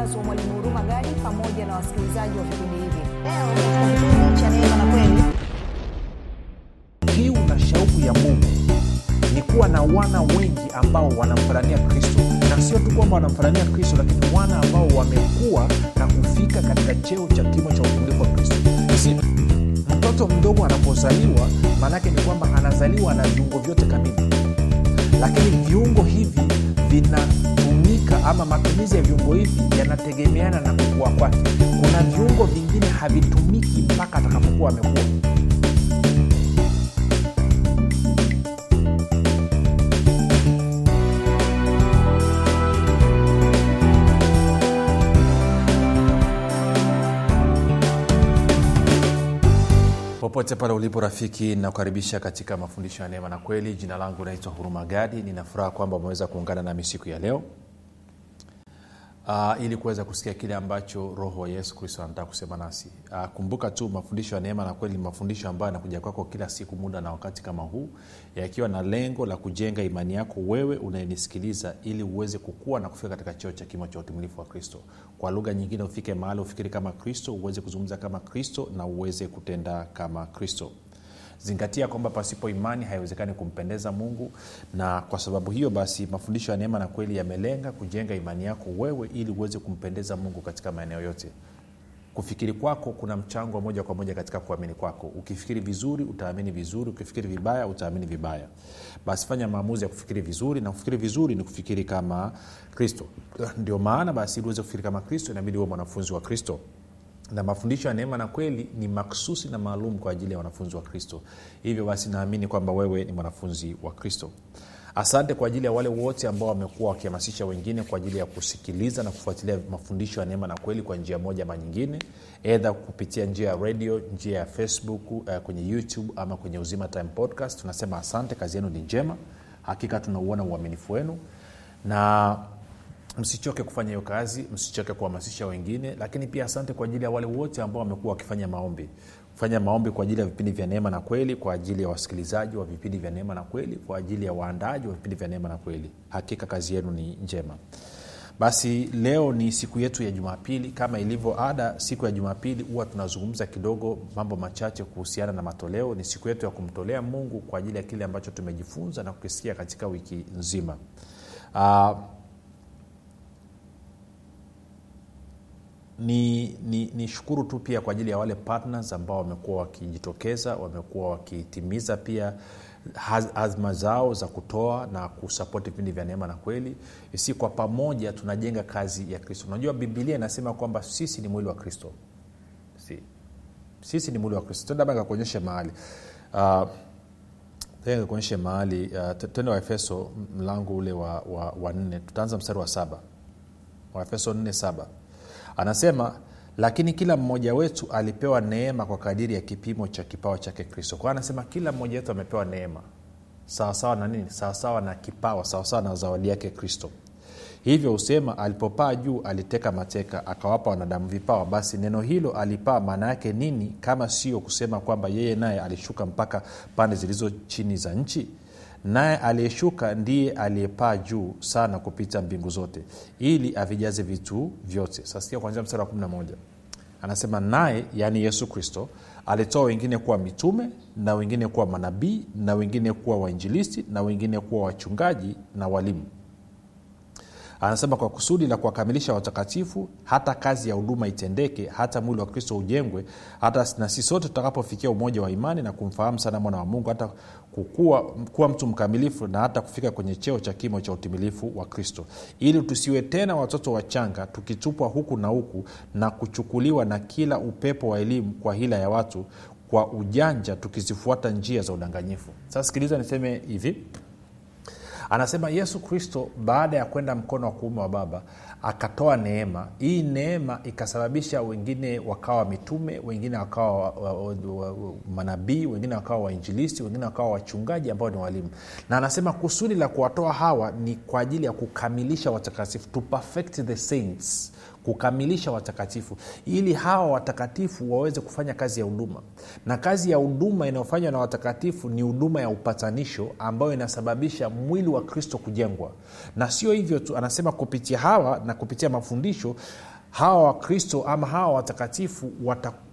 partners wa mwalimu huruma gadi pamoja na wasikilizaji wa vipindi hivi. Leo cha neema na kweli kiu na shauku ya mungu ni kuwa na wana wengi ambao wanamfanania kristo. Na sio tu kwamba wanamfanania kristo lakini wana ambao wamekuwa na kufika katika cheo cha kimo cha utulivu wa kristo. Mtoto mdogo anapozaliwa maanaake ni kwamba anazaliwa na viungo vyote kamili. Lakini viungo hivi vinatumika ama matumizi ya viungo hivi yanategemeana na kukua kwake. Kuna viungo vingine havitumiki mpaka atakapokuwa amekuwa. Popote pale ulipo rafiki nakukaribisha katika mafundisho ya neema na kweli. Jina langu naitwa huruma gadi. Ninafuraha kwamba umeweza kuungana nami siku ya leo uh, ili kuweza kusikia kile ambacho roho wa yesu kristo anataka kusema nasi. Uh, kumbuka tu mafundisho ya neema na kweli ni mafundisho ambayo yanakuja kwako kila siku muda na wakati kama huu yakiwa na lengo la kujenga imani yako wewe unayenisikiliza ili uweze kukua na kufika katika cheo cha kimo cha utimilifu wa kristo. Kwa lugha nyingine ufike mahali ufikiri kama kristo uweze kuzungumza kama kristo na uweze kutenda kama kristo zingatia kwamba pasipo imani haiwezekani kumpendeza mungu. Na kwa sababu hiyo basi mafundisho ya neema na kweli yamelenga kujenga imani yako wewe ili uweze kumpendeza mungu katika maeneo yote. Kufikiri kwako kuna mchango wa moja kwa moja katika kuamini kwako. Ukifikiri vizuri utaamini vizuri. Ukifikiri vibaya utaamini vibaya. Basi fanya maamuzi ya kufikiri vizuri na kufikiri vizuri ni kufikiri kama kristo. Ndio maana basi ili uweze kufikiri kama kristo inabidi huwe mwanafunzi wa kristo na mafundisho ya neema na kweli ni maksusi na maalum kwa ajili ya wanafunzi wa kristo. Hivyo basi naamini kwamba wewe ni mwanafunzi wa kristo. Asante kwa ajili ya wale wote ambao wamekuwa wakihamasisha wengine kwa ajili ya kusikiliza na kufuatilia mafundisho ya neema na kweli kwa njia moja ama nyingine edha kupitia njia ya radio njia ya facebook uh, kwenye youtube ama kwenye uzima time podcast. Tunasema asante kazi yenu ni njema. Hakika tunauona uaminifu wenu. Na msichoke kufanya hiyo kazi msichoke kuhamasisha wengine lakini pia asante kwa ajili ya wale wote ambao wamekuwa wakifanya maombi. Fanya maombi kwa ajili ya vipindi vya neema na kweli kwa ajili ya wasikilizaji wa vipindi vya neema na kweli kwa ajili ya waandaji wa vipindi vya neema na kweli. Hakika kazi yenu ni njema. Basi leo ni siku yetu ya jumapili. Kama ilivyo ada siku ya jumapili huwa tunazungumza kidogo mambo machache kuhusiana na matoleo. Ni siku yetu ya kumtolea mungu kwa ajili ya kile ambacho tumejifunza na kukisikia katika wiki nzima. Uh, ni, ni, ni shukuru tu pia kwa ajili ya wale partners ambao wamekuwa wakijitokeza wamekuwa wakitimiza pia azma zao za kutoa na kusapoti vipindi vya neema na kweli. Si kwa pamoja tunajenga kazi ya kristo. Unajua bibilia inasema kwamba sisi ni mwili wa kristo. Si. sisi ni mwili wa kristo. Tenda kakuonyeshe mahali. Uh, kuonyeshe mahali. Uh, tende waefeso mlango ule wa, wa, wa nne. Tutaanza mstari wa saba. Waefeso nne saba anasema lakini kila mmoja wetu alipewa neema kwa kadiri ya kipimo cha kipawa chake kristo. Kwao anasema kila mmoja wetu amepewa neema. Sawasawa na nini? Sawasawa na kipawa sawasawa na zawadi yake kristo. Hivyo husema alipopaa juu aliteka mateka akawapa wanadamu vipawa. Basi neno hilo alipaa maana yake nini? Kama sio kusema kwamba yeye naye alishuka mpaka pande zilizo chini za nchi naye aliyeshuka ndiye aliyepaa juu sana kupita mbingu zote ili avijaze vitu vyote. Sasikia kwanzia mstari wa 11 anasema naye yaani yesu kristo alitoa wengine kuwa mitume na wengine kuwa manabii na wengine kuwa wainjilisti na wengine kuwa wachungaji na walimu anasema kwa kusudi la kuwakamilisha watakatifu hata kazi ya huduma itendeke hata mwili wa kristo ujengwe hata na sisi sote tutakapofikia umoja wa imani na kumfahamu sana mwana wa mungu hata kukua, kuwa mtu mkamilifu na hata kufika kwenye cheo cha kimo cha utimilifu wa kristo. Ili tusiwe tena watoto wachanga tukitupwa huku na huku na kuchukuliwa na kila upepo wa elimu kwa hila ya watu kwa ujanja tukizifuata njia za udanganyifu. Sasa sikiliza niseme hivi anasema yesu kristo baada ya kwenda mkono wa kuume wa baba akatoa neema. Hii neema ikasababisha wengine wakawa mitume wengine wakawa wa, wa, wa, wa, wa, manabii wengine wakawa wainjilisti wengine wakawa wachungaji ambao ni walimu. Na anasema kusudi la kuwatoa hawa ni kwa ajili ya kukamilisha watakatifu to perfect the saints kukamilisha watakatifu ili hawa watakatifu waweze kufanya kazi ya huduma. Na kazi ya huduma inayofanywa na watakatifu ni huduma ya upatanisho ambayo inasababisha mwili wa kristo kujengwa. Na sio hivyo tu anasema kupitia hawa na kupitia mafundisho hawa wakristo ama hawa watakatifu watakuwa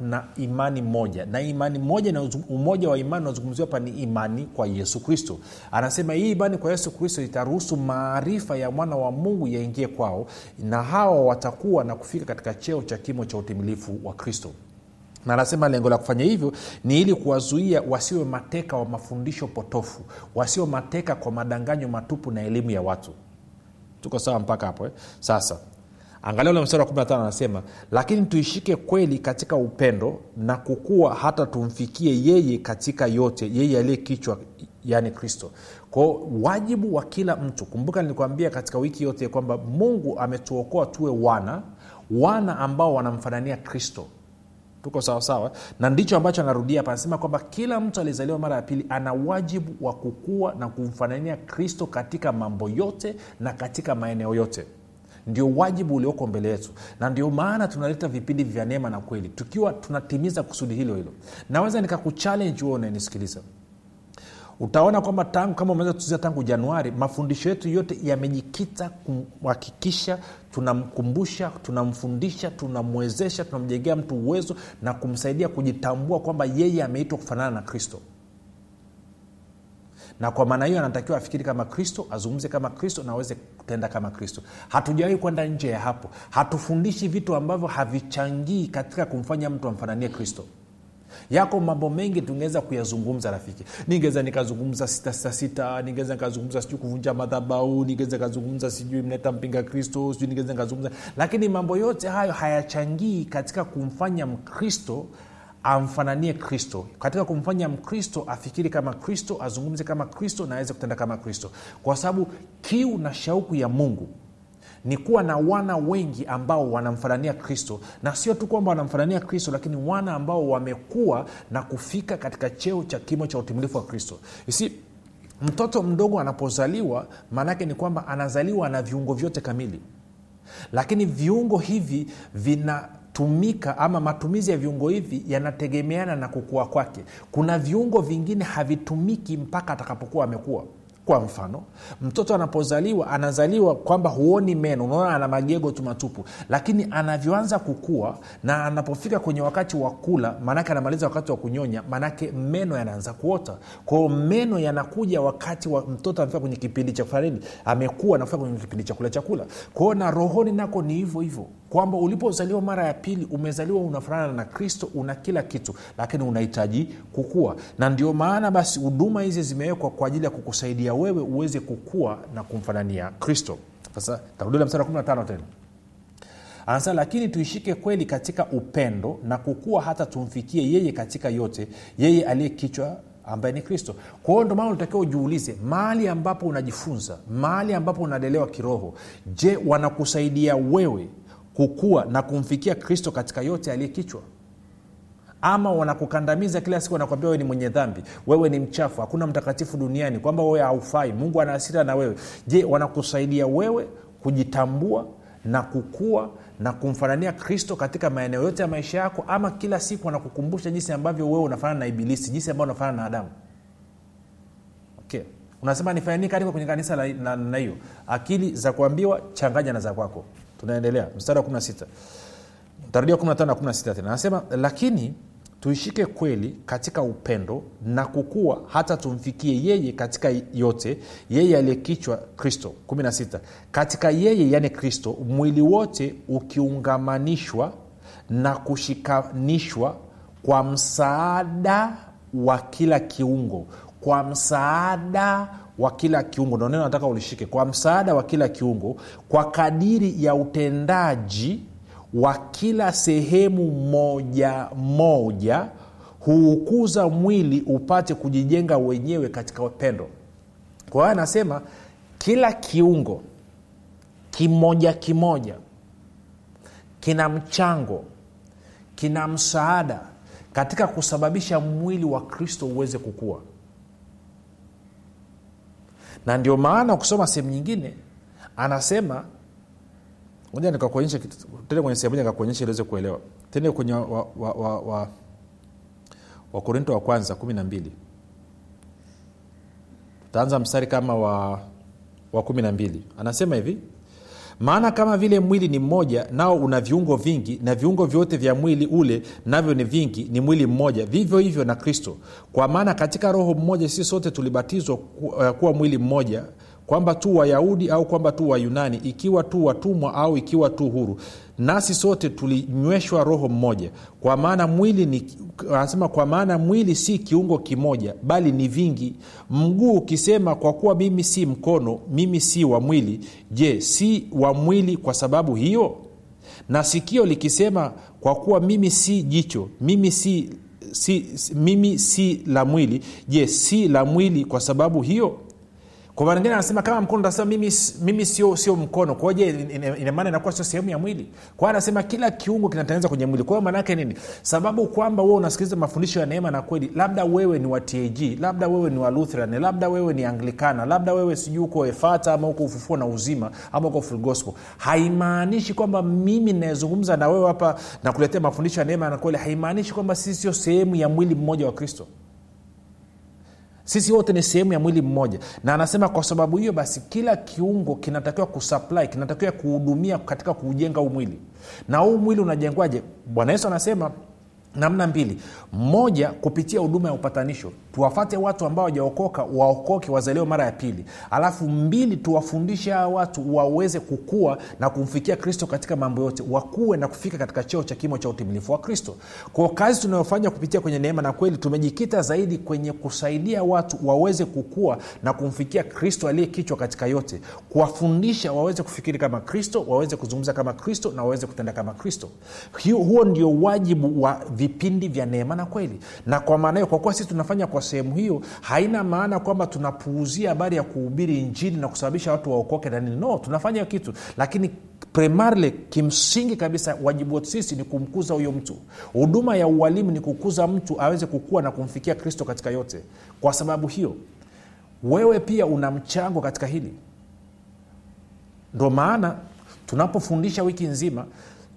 na imani moja. Na imani moja na umoja wa imani unaozungumziwa hapa ni imani kwa yesu kristo. Anasema hii imani kwa yesu kristo itaruhusu maarifa ya mwana wa mungu yaingie kwao na hawa watakuwa na kufika katika cheo cha kimo cha utimilifu wa kristo. Na anasema lengo la kufanya hivyo ni ili kuwazuia wasiwe mateka wa mafundisho potofu wasiwe mateka kwa madanganyo matupu na elimu ya watu. Tuko sawa mpaka hapo eh? sasa angalia ule mstari wa 15 anasema lakini tuishike kweli katika upendo na kukua hata tumfikie yeye katika yote yeye aliye kichwa yaani kristo. Kwao wajibu wa kila mtu kumbuka nilikwambia katika wiki yote kwamba mungu ametuokoa tuwe wana wana ambao wanamfanania kristo. Tuko sawasawa na ndicho ambacho anarudia hapa anasema kwamba kila mtu aliyezaliwa mara ya pili ana wajibu wa kukua na kumfanania kristo katika mambo yote na katika maeneo yote ndio wajibu ulioko mbele yetu. Na ndio maana tunaleta vipindi vya neema na kweli. Tukiwa tunatimiza kusudi hilo hilo. Naweza nikakuchallenji huo unanisikiliza utaona kwamba tangu kama umeweza kutuzia tangu januari mafundisho yetu yote yamejikita kuhakikisha tunamkumbusha tunamfundisha tunamwezesha tunamjengea mtu uwezo na kumsaidia kujitambua kwamba yeye ameitwa kufanana na kristo na kwa maana hiyo anatakiwa afikiri kama kristo azungumze kama kristo na aweze kutenda kama kristo. Hatujawahi kwenda nje ya hapo. Hatufundishi vitu ambavyo havichangii katika kumfanya mtu amfananie kristo. Yako mambo mengi tungeweza kuyazungumza rafiki. Ningeweza nikazungumza sita sita sita ningeweza nikazungumza sijui kuvunja madhabau ningeweza nikazungumza sijui mleta mpinga kristo sijui ningeweza nikazungumza. Lakini mambo yote hayo hayachangii katika kumfanya mkristo amfananie kristo. Katika kumfanya mkristo afikiri kama kristo azungumze kama kristo na aweze kutenda kama kristo. Kwa sababu kiu na shauku ya mungu ni kuwa na wana wengi ambao wanamfanania kristo. Na sio tu kwamba wanamfanania kristo lakini wana ambao wamekuwa na kufika katika cheo cha kimo cha utimilifu wa kristo. Si mtoto mdogo anapozaliwa maanaake ni kwamba anazaliwa na viungo vyote kamili. Lakini viungo hivi vinatumika ama matumizi ya viungo hivi yanategemeana na kukua kwake. Kuna viungo vingine havitumiki mpaka atakapokuwa amekuwa kwa mfano mtoto anapozaliwa anazaliwa kwamba huoni meno unaona ana magego tu matupu. Lakini anavyoanza kukua na anapofika kwenye wakati wa kula maanake anamaliza wakati wa kunyonya maanake meno yanaanza kuota. Kwao meno yanakuja wakati wa mtoto anafika kwenye kipindi cha nini amekuwa anafika kwenye kipindi cha kula chakula. Kwao na rohoni nako ni hivyo hivyo kwamba ulipozaliwa mara ya pili umezaliwa unafanana na kristo una kila kitu lakini unahitaji kukua. Na ndio maana basi huduma hizi zimewekwa kwa ajili ya kukusaidia wewe uweze kukua na kumfanania kristo. Sasa tarudia msara 15 tena. Anasema lakini tuishike kweli katika upendo na kukua hata tumfikie yeye katika yote yeye aliye kichwa ambaye ni kristo. Kwa hiyo ndomaana unatakiwa ujiulize mahali ambapo unajifunza mahali ambapo unalelewa kiroho je wanakusaidia wewe kukua na kumfikia kristo katika yote aliye kichwa. Ama wanakukandamiza kila siku wanakwambia wewe ni mwenye dhambi wewe ni mchafu hakuna mtakatifu duniani kwamba wewe haufai mungu ana hasira na wewe. Je wanakusaidia wewe kujitambua na kukua na kumfanania kristo katika maeneo yote ya maisha yako? Ama kila siku wanakukumbusha jinsi ambavyo wewe unafanana na ibilisi jinsi ambavyo unafanana na adamu? Okay unasema nifanye nini katika kwenye kanisa na hiyo? Akili za kuambiwa changanya na za kwako. Tunaendelea. Mstari wa 16 tarudia 15 na 16 tena. Anasema lakini tuishike kweli katika upendo na kukua hata tumfikie yeye katika yote yeye aliyekichwa kristo. 16 katika yeye yani kristo mwili wote ukiungamanishwa na kushikanishwa kwa msaada wa kila kiungo kwa msaada wa kila kiungo. Ndo neno nataka ulishike kwa msaada wa kila kiungo kwa kadiri ya utendaji wa kila sehemu moja moja huukuza mwili upate kujijenga wenyewe katika upendo. Kwa hiyo anasema kila kiungo kimoja kimoja kina mchango kina msaada katika kusababisha mwili wa kristo uweze kukua na ndio maana ukisoma sehemu nyingine anasema moja nikakuonyesha tende kwenye sehemu nikakuonyesha iliweze kuelewa. Tende kwenye wakorinto wa, wa, wa, wa, wa kwanza kumi na mbili. Tutaanza mstari kama wa wa kumi na mbili. Anasema hivi maana kama vile mwili ni mmoja nao una viungo vingi na viungo vyote vya mwili ule navyo ni vingi ni mwili mmoja. Vivyo hivyo na kristo. Kwa maana katika roho mmoja sisi sote tulibatizwa uh, kuwa mwili mmoja kwamba tu wayahudi au kwamba tu wayunani ikiwa tu watumwa au ikiwa tu huru. Nasi sote tulinyweshwa roho mmoja. Kwa maana mwili ni anasema kwa maana mwili si kiungo kimoja bali ni vingi. Mguu ukisema kwa kuwa mimi si mkono mimi si wa mwili. Je si wa mwili kwa sababu hiyo? Na sikio likisema kwa kuwa mimi si jicho mimi si, si, si mimi si la mwili. Je si la mwili kwa sababu hiyo kwa maana anasema kama mkono tasema mimi, mimi sio sio mkono. Kwaje ina- inakuwa sio sehemu ya mwili? Kwa anasema kila kiungo kinatengeneza kwenye mwili. Kwa maanaake nini? Sababu kwamba wewe unasikiliza mafundisho ya neema na kweli labda wewe ni wa tag labda wewe ni wa lutheran labda wewe ni anglikana labda wewe sijui uko efata ama uko ufufuo na uzima ama uko full haimaanishi kwamba mimi ninayezungumza na wewe hapa na kuletea mafundisho ya neema na kweli haimaanishi kwamba sisi sio sehemu ya mwili mmoja wa kristo sisi wote ni sehemu ya mwili mmoja. Na anasema kwa sababu hiyo basi kila kiungo kinatakiwa kusupply kinatakiwa kuhudumia katika kuujenga huu mwili. Na huu mwili unajengwaje? Bwana yesu anasema namna mbili. Moja kupitia huduma ya upatanisho tuwafate watu ambao wajaokoka waokoke wazaliwe mara ya pili. Alafu mbili tuwafundishe hawa watu waweze kukua na kumfikia kristo katika mambo yote wakuwe na kufika katika cheo cha kimo cha utimilifu wa kristo. Kwao kazi tunayofanya kupitia kwenye neema na kweli tumejikita zaidi kwenye kusaidia watu waweze kukua na kumfikia kristo aliye kichwa katika yote. Kuwafundisha waweze kufikiri kama kristo waweze kuzungumza kama kristo na waweze kutenda kama kristo. Huo ndio wajibu wa vipindi vya neema na kweli. Na kwa maana hiyo kwa kuwa sisi tunafanya kwa sehemu hiyo haina maana kwamba tunapuuzia habari ya kuhubiri injili na kusababisha watu waokoke na nini. No tunafanya kitu. Lakini primarily kimsingi kabisa wajibu wetu sisi ni kumkuza huyo mtu. Huduma ya ualimu ni kukuza mtu aweze kukua na kumfikia kristo katika yote. Kwa sababu hiyo wewe pia una mchango katika hili. Ndo maana tunapofundisha wiki nzima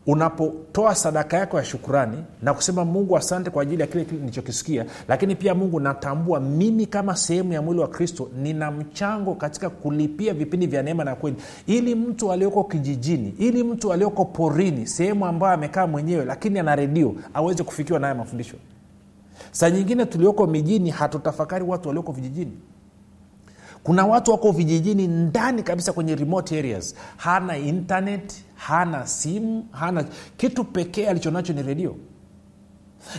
unapotoa sadaka yako ya shukurani na kusema mungu asante kwa ajili ya kile kile nilichokisikia lakini pia mungu natambua mimi kama sehemu ya mwili wa kristo nina mchango katika kulipia vipindi vya neema na kweli. Ili mtu alioko kijijini ili mtu alioko porini sehemu ambayo amekaa mwenyewe lakini ana redio aweze kufikiwa naye mafundisho. Saa nyingine tulioko mijini hatutafakari watu walioko vijijini kuna watu wako vijijini ndani kabisa kwenye remote areas. Hana internet hana simu hana kitu pekee alichonacho ni redio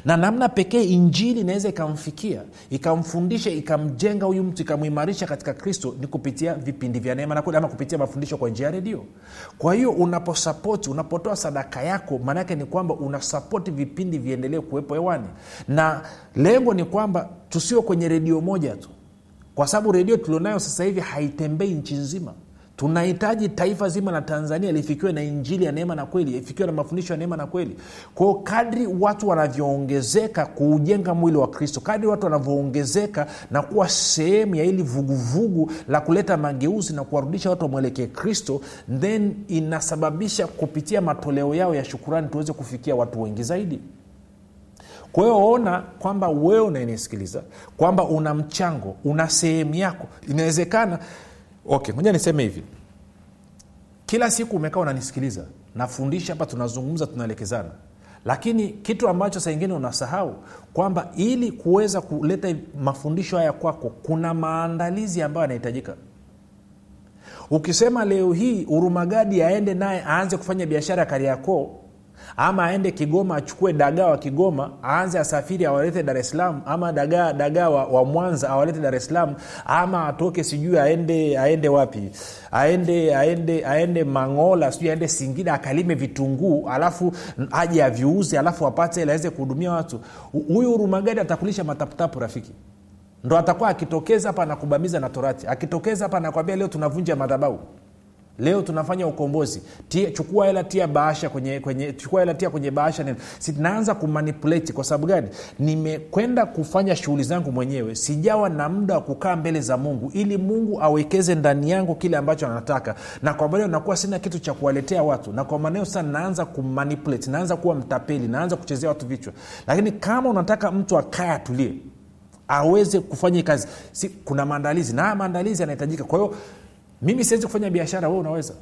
na namna pekee injili inaweza ikamfikia ikamfundisha ikamjenga huyu mtu ikamwimarisha katika kristo ni kupitia vipindi vya neema na kweli ama kupitia mafundisho kwa njia ya redio kwa hiyo unaposapoti unapotoa sadaka yako maanaake ni kwamba unasapoti vipindi viendelee kuwepo hewani. Na lengo ni kwamba tusio kwenye redio moja tu kwa sababu redio tulionayo sasa hivi haitembei nchi nzima. Tunahitaji taifa zima la tanzania lifikiwe na injili ya neema na kweli ifikiwe na mafundisho ya neema na kweli. Kwao kadri watu wanavyoongezeka kuujenga mwili wa kristo kadri watu wanavyoongezeka na kuwa sehemu ya ili vuguvugu la kuleta mageuzi na kuwarudisha watu wamwelekee kristo then inasababisha kupitia matoleo yao ya shukurani tuweze kufikia watu wengi zaidi kwa hiyo ona kwamba wewe unanisikiliza kwamba una mchango una sehemu yako. Inawezekana okay moja niseme hivi. Kila siku umekaa unanisikiliza nafundisha hapa tunazungumza tunaelekezana. Lakini kitu ambacho saa ingine unasahau kwamba ili kuweza kuleta mafundisho haya kwako kuna maandalizi ambayo yanahitajika. Ukisema leo hii urumagadi aende naye aanze kufanya biashara ya kariakoo ama aende kigoma achukue dagaa wa kigoma aanze asafiri awalete dar salaam ama dagaa dagaa wa, wa mwanza awalete dar salaam ama atoke sijui aende aende wapi? Aende aende aende mangola sijui aende singida akalime vitunguu alafu aje aviuze alafu apate ili kuhudumia watu. Huyu hurumagadi atakulisha mataputapu rafiki? Ndo atakuwa akitokeza hapa anakubamiza na torati. Akitokeza hapa anakwambia leo tunavunja madhabau leo tunafanya ukombozi. Tia, chukua hela tia bahasha kwenye, kwenye chukua hela tia kwenye bahasha naanza kumanipulate kwa sababu gani? Nimekwenda kufanya shughuli zangu mwenyewe. Sijawa na muda wa kukaa mbele za mungu ili mungu awekeze ndani yangu kile ambacho anataka. Na kwa maneo nakuwa sina kitu cha kuwaletea watu. Na kwa maneo sasa naanza kumanipulate naanza kuwa mtapeli. Naanza kuchezea watu vichwa. Lakini kama unataka mtu akae atulie aweze kufanya kazi si, kuna maandalizi. Na haya maandalizi yanahitajika. Kwa hiyo mimi siwezi kufanya biashara we unaweza.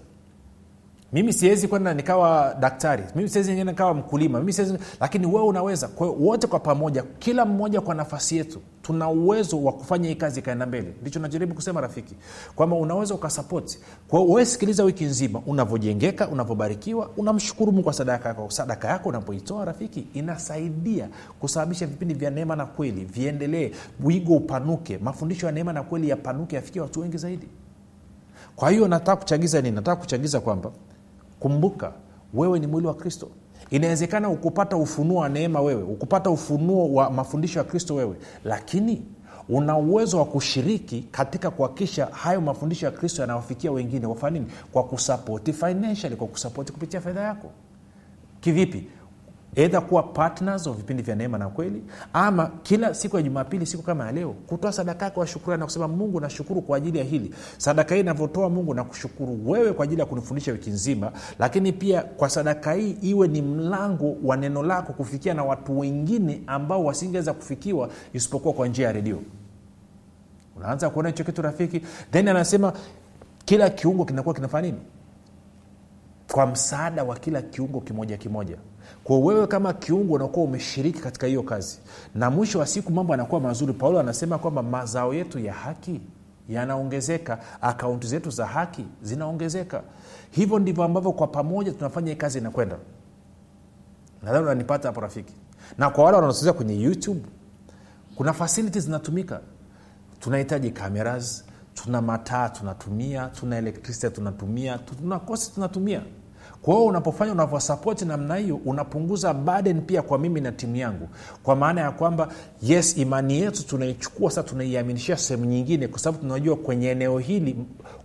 Mimi siwezi kwenda nikawa daktari. Mimi siwezi ngine nikawa mkulima. Mimi siwezi lakini wewe unaweza. Kwa wote kwa pamoja kila mmoja kwa nafasi yetu tuna uwezo wa kufanya hii kazi ikaenda mbele. Ndicho najaribu kusema rafiki kwamba unaweza ukasapoti kwa wewe sikiliza wiki nzima unavyojengeka unavyobarikiwa unamshukuru mungu kwa sadaka yako. Sadaka yako unapoitoa rafiki inasaidia kusababisha vipindi vya neema na kweli viendelee wigo upanuke mafundisho ya neema na kweli yapanuke yafikie watu wengi zaidi kwa hiyo nataka kuchagiza nini? Nataka kuchagiza kwamba kumbuka wewe ni mwili wa kristo. Inawezekana ukupata ufunuo wa neema wewe ukupata ufunuo wa mafundisho ya kristo wewe lakini una uwezo wa kushiriki katika kuhakikisha hayo mafundisho ya kristo yanawafikia wengine. Kwa nini? Kwa kusapoti financially kwa kusapoti kupitia fedha yako. Kivipi edha kuwa partners wa vipindi vya neema na kweli ama kila siku ya jumapili siku kama ya leo kutoa sadaka yako wa shukurani na kusema mungu nashukuru kwa ajili ya hili. Sadaka hii inavyotoa mungu na kushukuru wewe kwa ajili ya kunifundisha wiki nzima lakini pia kwa sadaka hii iwe ni mlango wa neno lako kufikia na watu wengine ambao wasingeweza kufikiwa isipokuwa kwa njia ya redio. Unaanza kuona hicho kitu rafiki? Then anasema kila kiungo kinakuwa kinafanya nini? Kwa msaada wa kila kiungo kimoja kimoja kwa wewe kama kiungo unakuwa umeshiriki katika hiyo kazi. Na mwisho wa siku mambo yanakuwa mazuri. Paulo anasema kwamba mazao yetu ya haki yanaongezeka. Akaunti zetu za haki zinaongezeka. Hivyo ndivyo ambavyo kwa pamoja tunafanya hii kazi inakwenda. Nadhani unanipata hapo rafiki. Na kwa wale wanaosikiliza kwenye youtube kuna facilities zinatumika. Tunahitaji cameras tuna mataa tunatumia tuna electricity tunatumia tuna kosi tunatumia kwa hiyo unapofanya unavyosapoti namna hiyo unapunguza burden pia kwa mimi na timu yangu. Kwa maana ya kwamba yes imani yetu tunaichukua sasa tunaiaminishia sehemu nyingine kwa sababu tunajua kwenye eneo hili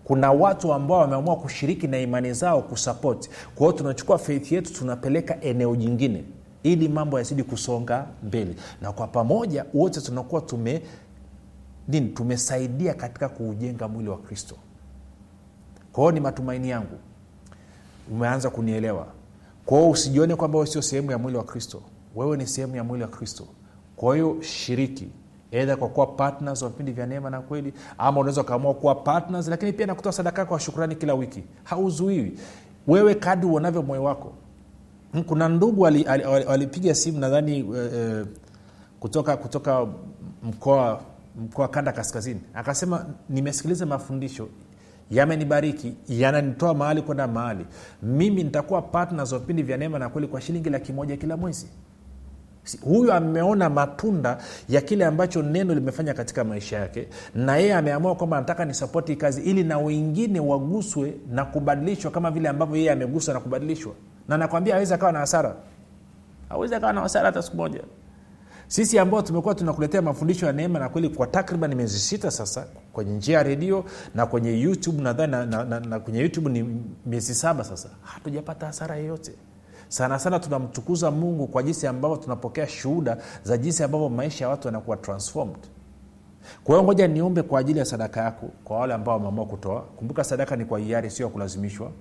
kuna watu ambao wameamua kushiriki na imani zao kusapoti kwa hiyo tunachukua faith yetu tunapeleka eneo jingine ili mambo yazidi kusonga mbele. Na kwa pamoja wote tunakuwa tume nini tumesaidia katika kuujenga mwili wa kristo. Kwa hiyo ni matumaini yangu umeanza kunielewa. Kwa usijione kwamba wewe sio sehemu ya mwili wa kristo. Wewe ni sehemu ya mwili wa kristo. Kwa hiyo shiriki. Edha kwa kuwa partners wa vipindi vya neema na kweli ama unaweza ukaamua kuwa partners lakini pia nakutoa sadaka kwa shukrani kila wiki. Hauzuiwi. Wewe kadi uonavyo moyo wako. Kuna ndugu walipiga ali, ali, ali simu nadhani e, kutoka kutoka mkoa mkoa kanda kaskazini. Akasema nimesikiliza mafundisho yamenibariki yananitoa mahali kwenda mahali. Mimi nitakuwa partners wa vipindi vya neema na kweli kwa shilingi laki moja kila mwezi. Huyu ameona matunda ya kile ambacho neno limefanya katika maisha yake na yeye ameamua kwamba anataka nisapoti hii kazi ili na wengine waguswe na kubadilishwa kama vile ambavyo yeye ameguswa na kubadilishwa. Na nakwambia awezi akawa na hasara. Awezi akawa na hasara hata siku moja sisi ambao tumekuwa tunakuletea mafundisho ya neema na kweli kwa takriban miezi sita sasa kwenye njia ya redio na kwenye youtube nadhani na, na, na, na kwenye youtube ni miezi saba sasa. Hatujapata hasara yeyote sana sana tunamtukuza mungu kwa jinsi ambavyo tunapokea shuhuda za jinsi ambavyo maisha ya watu yanakuwa transformed. Kwa hiyo ngoja niombe kwa ajili ya sadaka yako kwa wale ambao wameamua kutoa. Kumbuka sadaka ni kwa hiari sio ya kulazimishwa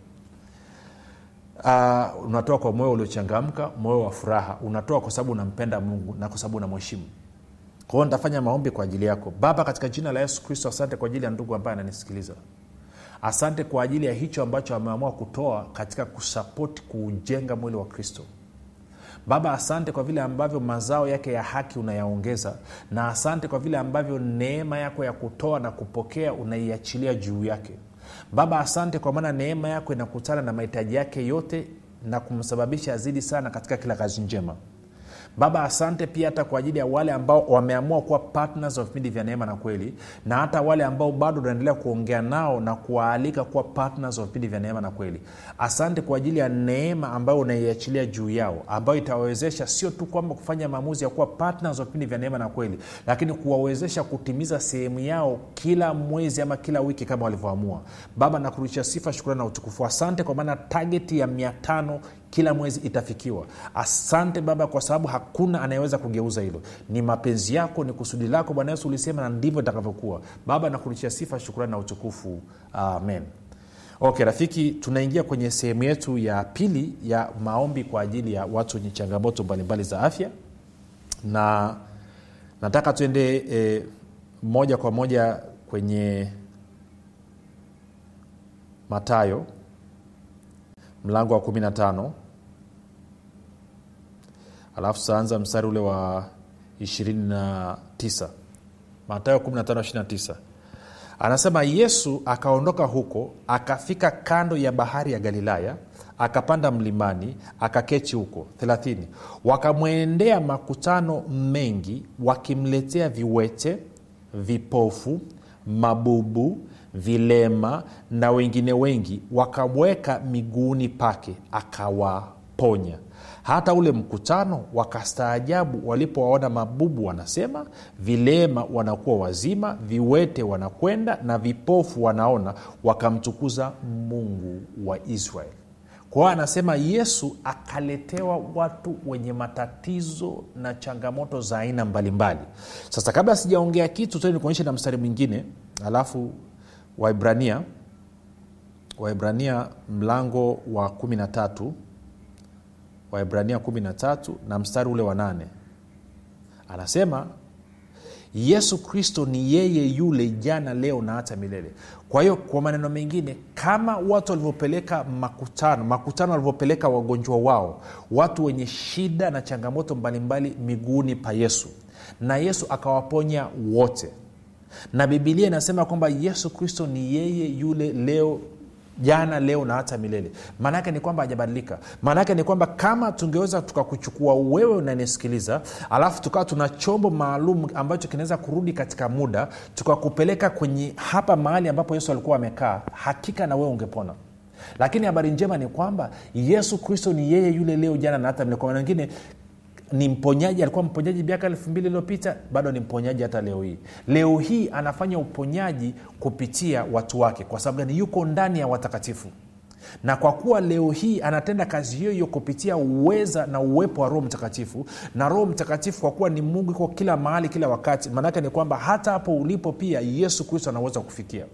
uh, unatoa kwa moyo uliochangamka moyo wa furaha. Unatoa kwa sababu unampenda mungu na kwa sababu unamheshimu. Kwa nitafanya maombi kwa ajili yako. Baba katika jina la yesu kristo asante kwa ajili ya ndugu ambaye ananisikiliza. Asante kwa ajili ya hicho ambacho ameamua kutoa katika kusapoti kuujenga mwili wa kristo. Baba asante kwa vile ambavyo mazao yake ya haki unayaongeza na asante kwa vile ambavyo neema yako ya kutoa na kupokea unaiachilia juu yake baba asante kwa maana neema yako inakutana na mahitaji yake yote na kumsababisha azidi sana katika kila kazi njema baba asante pia hata kwa ajili ya wale ambao wameamua kuwa partners of vipindi vya neema na kweli na hata wale ambao bado unaendelea kuongea nao na kuwaalika kuwa partners of vipindi vya neema na kweli. Asante kwa ajili ya neema ambayo unaiachilia juu yao ambayo itawawezesha sio tu kwamba kufanya maamuzi ya kuwa partners wa vipindi vya neema na kweli lakini kuwawezesha kutimiza sehemu yao kila mwezi ama kila wiki kama walivyoamua. Baba nakurudisha sifa shukurani na utukufu. Asante kwa maana tageti ya mia tano kila mwezi itafikiwa. Asante baba kwa sababu hakuna anayeweza kugeuza hilo. Ni mapenzi yako ni kusudi lako. Bwana yesu ulisema na ndivyo itakavyokuwa. Baba nakurudishia sifa shukurani na utukufu. Amen. Okay rafiki tunaingia kwenye sehemu yetu ya pili ya maombi kwa ajili ya watu wenye changamoto mbalimbali za afya. Na nataka tuende e, moja kwa moja kwenye matayo mlango wa 15 alafu saanza mstari ule wa 29 matayo 1529 anasema yesu akaondoka huko akafika kando ya bahari ya galilaya akapanda mlimani akakechi huko. 30 wakamwendea makutano mengi wakimletea viwete vipofu mabubu vilema na wengine wengi wakamweka miguuni pake akawaponya hata ule mkutano wakastaajabu walipowaona mabubu wanasema vilema wanakuwa wazima viwete wanakwenda na vipofu wanaona wakamtukuza mungu wa israeli. Kwa hiyo anasema yesu akaletewa watu wenye matatizo na changamoto za aina mbalimbali. Sasa kabla sijaongea kitu te nikuonyeshe na mstari mwingine alafu waibrania waibrania mlango wa 13 waibrania 13 na mstari ule wa 8 anasema yesu kristo ni yeye yule jana leo na hata milele. Kwa hiyo kwa maneno mengine kama watu walivyopeleka makutano makutano walivyopeleka wagonjwa wao watu wenye shida na changamoto mbalimbali miguuni pa yesu na yesu akawaponya wote. Na bibilia inasema kwamba yesu kristo ni yeye yule leo jana leo na hata milele. Maana yake ni kwamba hajabadilika. Maana yake ni kwamba kama tungeweza tukakuchukua wewe unanisikiliza alafu tukawa tuna chombo maalum ambacho kinaweza kurudi katika muda tukakupeleka kwenye hapa mahali ambapo yesu alikuwa amekaa hakika na wewe ungepona. Lakini habari njema ni kwamba yesu kristo ni yeye yule leo jana na hata milele. Kwa wengine ni mponyaji alikuwa mponyaji miaka elfu mbili iliyopita bado ni mponyaji hata leo hii. Leo hii anafanya uponyaji kupitia watu wake. Kwa sababu gani? Yuko ndani ya watakatifu. Na kwa kuwa leo hii anatenda kazi hiyo hiyo kupitia uweza na uwepo wa roho mtakatifu na roho mtakatifu kwa kuwa ni mungu iko kila mahali kila wakati maanaake ni kwamba hata hapo ulipo pia yesu kristo anaweza kufikia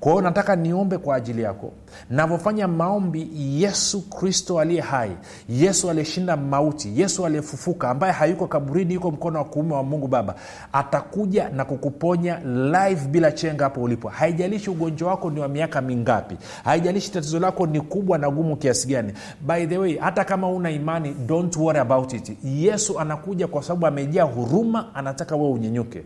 kwa hiyo nataka niombe kwa ajili yako. Navyofanya maombi yesu kristo aliye hai yesu aliyeshinda mauti yesu aliyefufuka ambaye hayuko kaburini yuko mkono wa kuume wa mungu baba atakuja na kukuponya live bila chenga hapo ulipo. Haijalishi ugonjwa wako ni wa miaka mingapi haijalishi tatizo lako ni kubwa na gumu kiasi gani. By the way hata kama una imani don't worry about it. Yesu anakuja kwa sababu amejaa huruma anataka wewe unyenyuke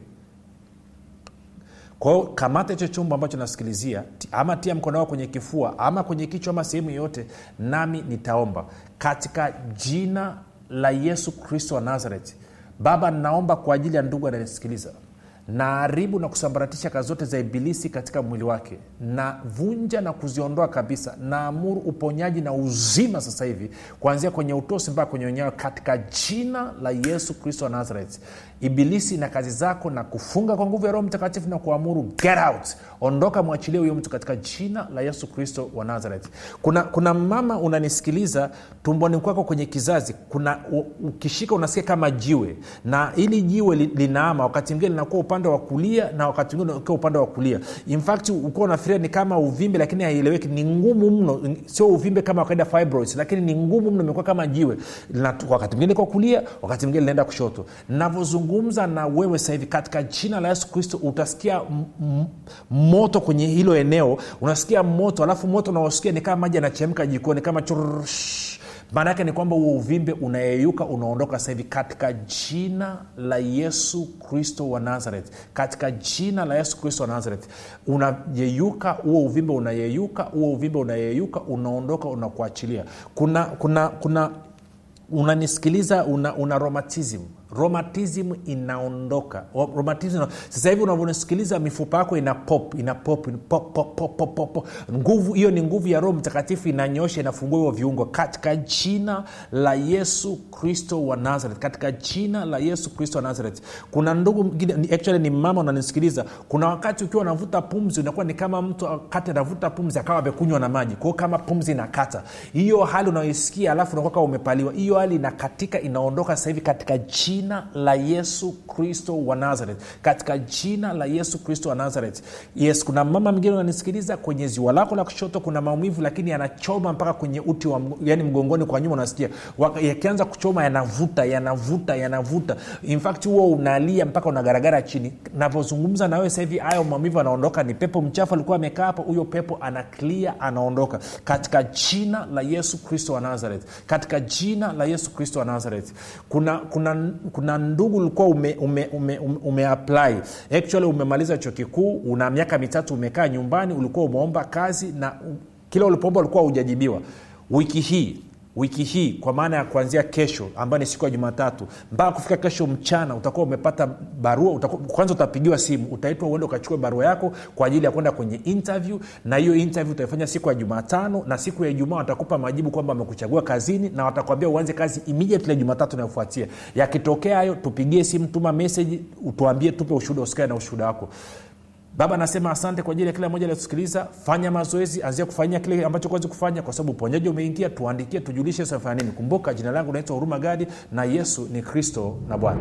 kwao kamata hicho chombo ambacho nasikilizia ama tia mkono wako kwenye kifua ama kwenye kichwa ama sehemu yoyote nami nitaomba. Katika jina la yesu kristo wa nazareti baba naomba kwa ajili ya ndugu ananisikiliza naharibu na kusambaratisha kazi zote za ibilisi katika mwili wake. Na vunja na kuziondoa kabisa. Naamuru uponyaji na uzima sasa hivi kuanzia kwenye utosi mpaka kwenye wenyewe katika jina la yesu kristo wa nazareth. Ibilisi na kazi zako na kufunga kwa nguvu ya roho mtakatifu na kuamuru get out. Ondoka mwachilie huyo mtu katika jina la yesu kristo wa nazareth. Kuna, kuna mama unanisikiliza tumboni kwako kwenye kizazi kuna ukishika unasikia kama jiwe. Na ili jiwe li, linaama wakati mgine linakuwa upande wa kulia na wakati mwingine ukiwa upande wa kulia. In fact ukiwa unafikiria ni kama uvimbe lakini haieleweki. Ni ngumu mno. Sio uvimbe kama wakaida fibroids lakini ni ngumu mno imekuwa kama jiwe. Wakati mwingine kwa kulia wakati mwingine linaenda kushoto. Navyozungumza na wewe sasa hivi katika jina la yesu kristo utasikia m- m- moto kwenye hilo eneo. Unasikia moto alafu moto unaosikia ni kama maji yanachemka jikoni kama chursh maana yake ni kwamba huo uvimbe unayeyuka unaondoka sasa hivi katika jina la yesu kristo wa nazareth. Katika jina la yesu kristo wa nazareth. Unayeyuka huo uvimbe unayeyuka huo uvimbe unayeyuka unaondoka unakuachilia. Kuna kuna kuna unanisikiliza una, una romatism romatism inaondoka. O- ina... sasa hivi unavyonasikiliza mifupa yako ina pop ina pop, ina pop, pop, pop, pop, pop, pop. nguvu hiyo ni nguvu ya roho mtakatifu inanyosha inafungua hivyo viungo. Katika jina la yesu kristo wa nazareth katika jina la yesu kristo wa nazareth. Kuna ndugu actually ni mama unanisikiliza. Kuna wakati ukiwa unavuta pumzi unakuwa ni kama mtu kati anavuta pumzi akawa amekunywa na maji. Kwao kama pumzi inakata. Hiyo hali unayoisikia alafu unakuwa kama umepaliwa. Hiyo hali inakatika inaondoka sasa hivi katika jina jina la yesu kristo wa nazareth. Katika jina la yesu kristo wa nazareth. Yes kuna mama mwingine unanisikiliza kwenye ziwa lako la kushoto kuna maumivu lakini yanachoma mpaka kwenye uti wa yani mgongoni kwa nyuma unasikia. Yakianza kuchoma yanavuta yanavuta yanavuta. In fact huo unalia mpaka unagaragara chini. Navyozungumza na wewe sahivi hayo maumivu anaondoka ni pepo mchafu alikuwa amekaa hapo huyo pepo ana clear anaondoka. Katika jina la yesu kristo wa nazareth. Katika jina la yesu kristo wa nazareth. Kuna kuna kuna ndugu ulikuwa ume, ume, ume, ume, actually umemaliza chuo kikuu una miaka mitatu umekaa nyumbani ulikuwa umeomba kazi na kila ulipoomba ulikuwa hujajibiwa. Wiki hii wiki hii kwa maana ya kuanzia kesho ambayo ni siku ya jumatatu mpaka kufika kesho mchana utakuwa umepata barua utakuwa, kwanza utapigiwa simu utaitwa uende ukachukue barua yako kwa ajili ya kwenda kwenye interview na hiyo interview utaifanya siku ya jumatano na siku ya ijumaa watakupa majibu kwamba wamekuchagua kazini na watakwambia uanze kazi immediately jumatatu inayofuatia. Yakitokea hayo tupigie simu tuma meseji utuambie tupe ushuhuda usikae na ushuhuda wako baba nasema asante kwa ajili ya kila moja aliosikiliza fanya mazoezi anzia kufanyia kile ambacho kuwezi kufanya kwa sababu uponyaji umeingia. Tuandikie tujulishe nini. Kumbuka jina langu naitwa huruma gadi na yesu ni kristo na bwana